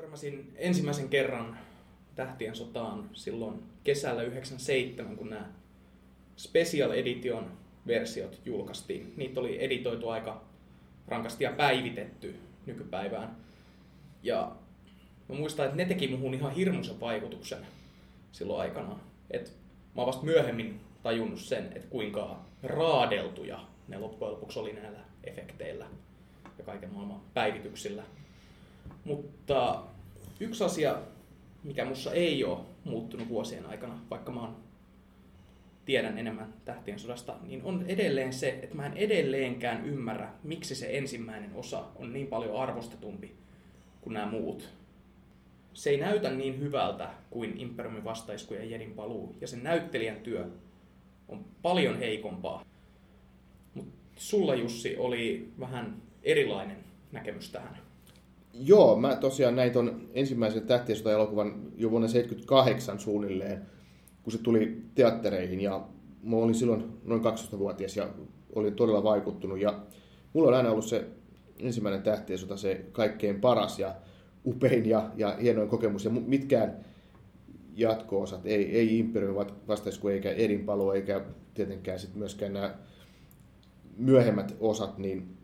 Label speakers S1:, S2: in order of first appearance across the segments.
S1: törmäsin ensimmäisen kerran Tähtien sotaan silloin kesällä 97, kun nämä Special Edition versiot julkaistiin. Niitä oli editoitu aika rankasti ja päivitetty nykypäivään. Ja mä muistan, että ne teki muhun ihan hirmuisen vaikutuksen silloin aikana. Et mä oon vasta myöhemmin tajunnut sen, että kuinka raadeltuja ne loppujen lopuksi oli näillä efekteillä ja kaiken maailman päivityksillä. Mutta yksi asia, mikä mussa ei ole muuttunut vuosien aikana, vaikka mä oon tiedän enemmän tähtien sodasta, niin on edelleen se, että mä en edelleenkään ymmärrä, miksi se ensimmäinen osa on niin paljon arvostetumpi kuin nämä muut. Se ei näytä niin hyvältä kuin Imperiumin vastaisku ja Jedin paluu, ja sen näyttelijän työ on paljon heikompaa. Mutta sulla Jussi oli vähän erilainen näkemys tähän.
S2: Joo, mä tosiaan näin ton ensimmäisen tähtiensota elokuvan jo vuonna 1978 suunnilleen, kun se tuli teattereihin ja mä olin silloin noin 12-vuotias ja olin todella vaikuttunut. Ja mulla on aina ollut se ensimmäinen tähtiensota se kaikkein paras ja upein ja, ja hienoin kokemus. Ja mitkään jatko-osat, ei, ei Imperium vastaisku eikä Edinpalo eikä tietenkään sit myöskään nämä myöhemmät osat, niin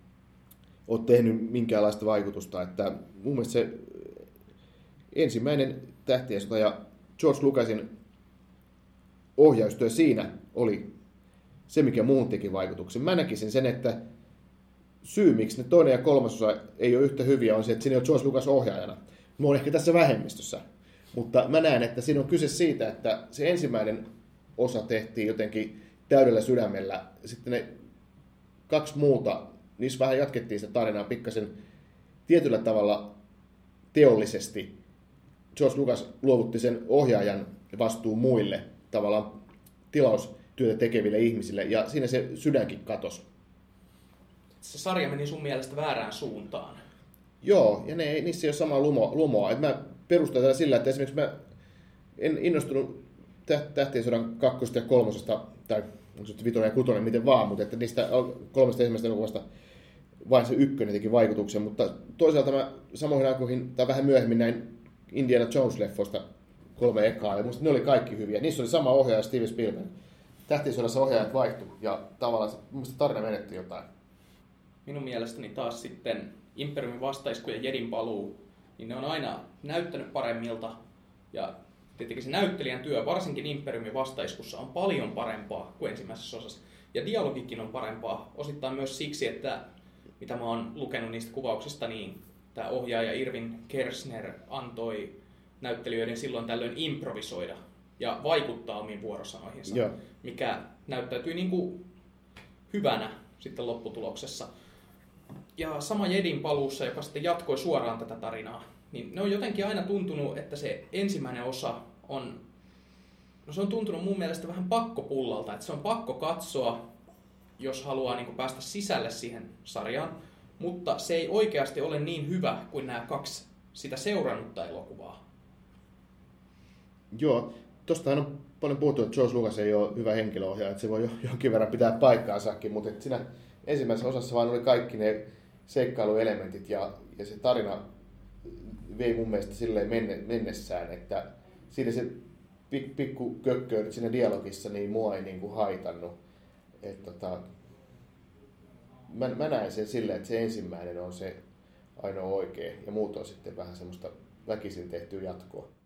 S2: ole tehnyt minkäänlaista vaikutusta. Että mun mielestä se ensimmäinen tähtien sota ja George Lucasin ohjaustyö siinä oli se, mikä muun teki vaikutuksen. Mä näkisin sen, että syy, miksi ne toinen ja kolmas osa ei ole yhtä hyviä, on se, että siinä on George Lucas ohjaajana. Mä oon ehkä tässä vähemmistössä. Mutta mä näen, että siinä on kyse siitä, että se ensimmäinen osa tehtiin jotenkin täydellä sydämellä. Sitten ne kaksi muuta niissä vähän jatkettiin sitä tarinaa pikkasen tietyllä tavalla teollisesti. George Lucas luovutti sen ohjaajan vastuun muille tavallaan tilaustyötä tekeville ihmisille, ja siinä se sydänkin katos.
S1: Se sarja meni sun mielestä väärään suuntaan.
S2: Joo, ja ne, niissä ei ole samaa lumoa. lumoa. Et mä perustan tätä sillä, että esimerkiksi mä en innostunut Tähtien sodan kakkosesta ja kolmosesta, tai onko se vitonen ja kutonen, miten vaan, mutta että niistä kolmesta ensimmäisestä elokuvasta vain se ykkönen teki vaikutuksen, mutta toisaalta mä samoihin aikoihin, tai vähän myöhemmin näin Indiana Jones-leffoista kolme ekaa, ja musta ne oli kaikki hyviä. Niissä oli sama ohjaaja Steven Spielberg. Tähtisodassa ohjaajat vaihtui, ja tavallaan musta tarina menetti jotain.
S1: Minun mielestäni taas sitten Imperiumin vastaisku ja Jedin paluu, niin ne on aina näyttänyt paremmilta, ja tietenkin se näyttelijän työ, varsinkin Imperiumin vastaiskussa, on paljon parempaa kuin ensimmäisessä osassa. Ja dialogikin on parempaa, osittain myös siksi, että mitä mä oon lukenut niistä kuvauksista, niin tämä ohjaaja Irvin Kersner antoi näyttelijöiden silloin tällöin improvisoida ja vaikuttaa omiin vuorosanoihinsa, Joo. mikä näyttäytyi niin kuin hyvänä sitten lopputuloksessa. Ja sama Jedin paluussa, joka sitten jatkoi suoraan tätä tarinaa, niin ne on jotenkin aina tuntunut, että se ensimmäinen osa on, no se on tuntunut mun mielestä vähän pakkopullalta, että se on pakko katsoa jos haluaa niin kuin päästä sisälle siihen sarjaan, mutta se ei oikeasti ole niin hyvä kuin nämä kaksi sitä seurannutta elokuvaa.
S2: Joo, tuostahan on paljon puhuttu, että George Lucas ei ole hyvä henkilöohjaaja, että se voi jonkin verran pitää paikkaansakin, mutta siinä ensimmäisessä osassa vaan oli kaikki ne seikkailuelementit ja, ja se tarina vei mun mielestä silleen menne, mennessään, että siinä se pik, pikku kökköydet siinä dialogissa niin mua ei niin kuin haitannut et tota, mä, mä näen sen silleen, että se ensimmäinen on se ainoa oikea ja muut on sitten vähän semmoista väkisin tehtyä jatkoa.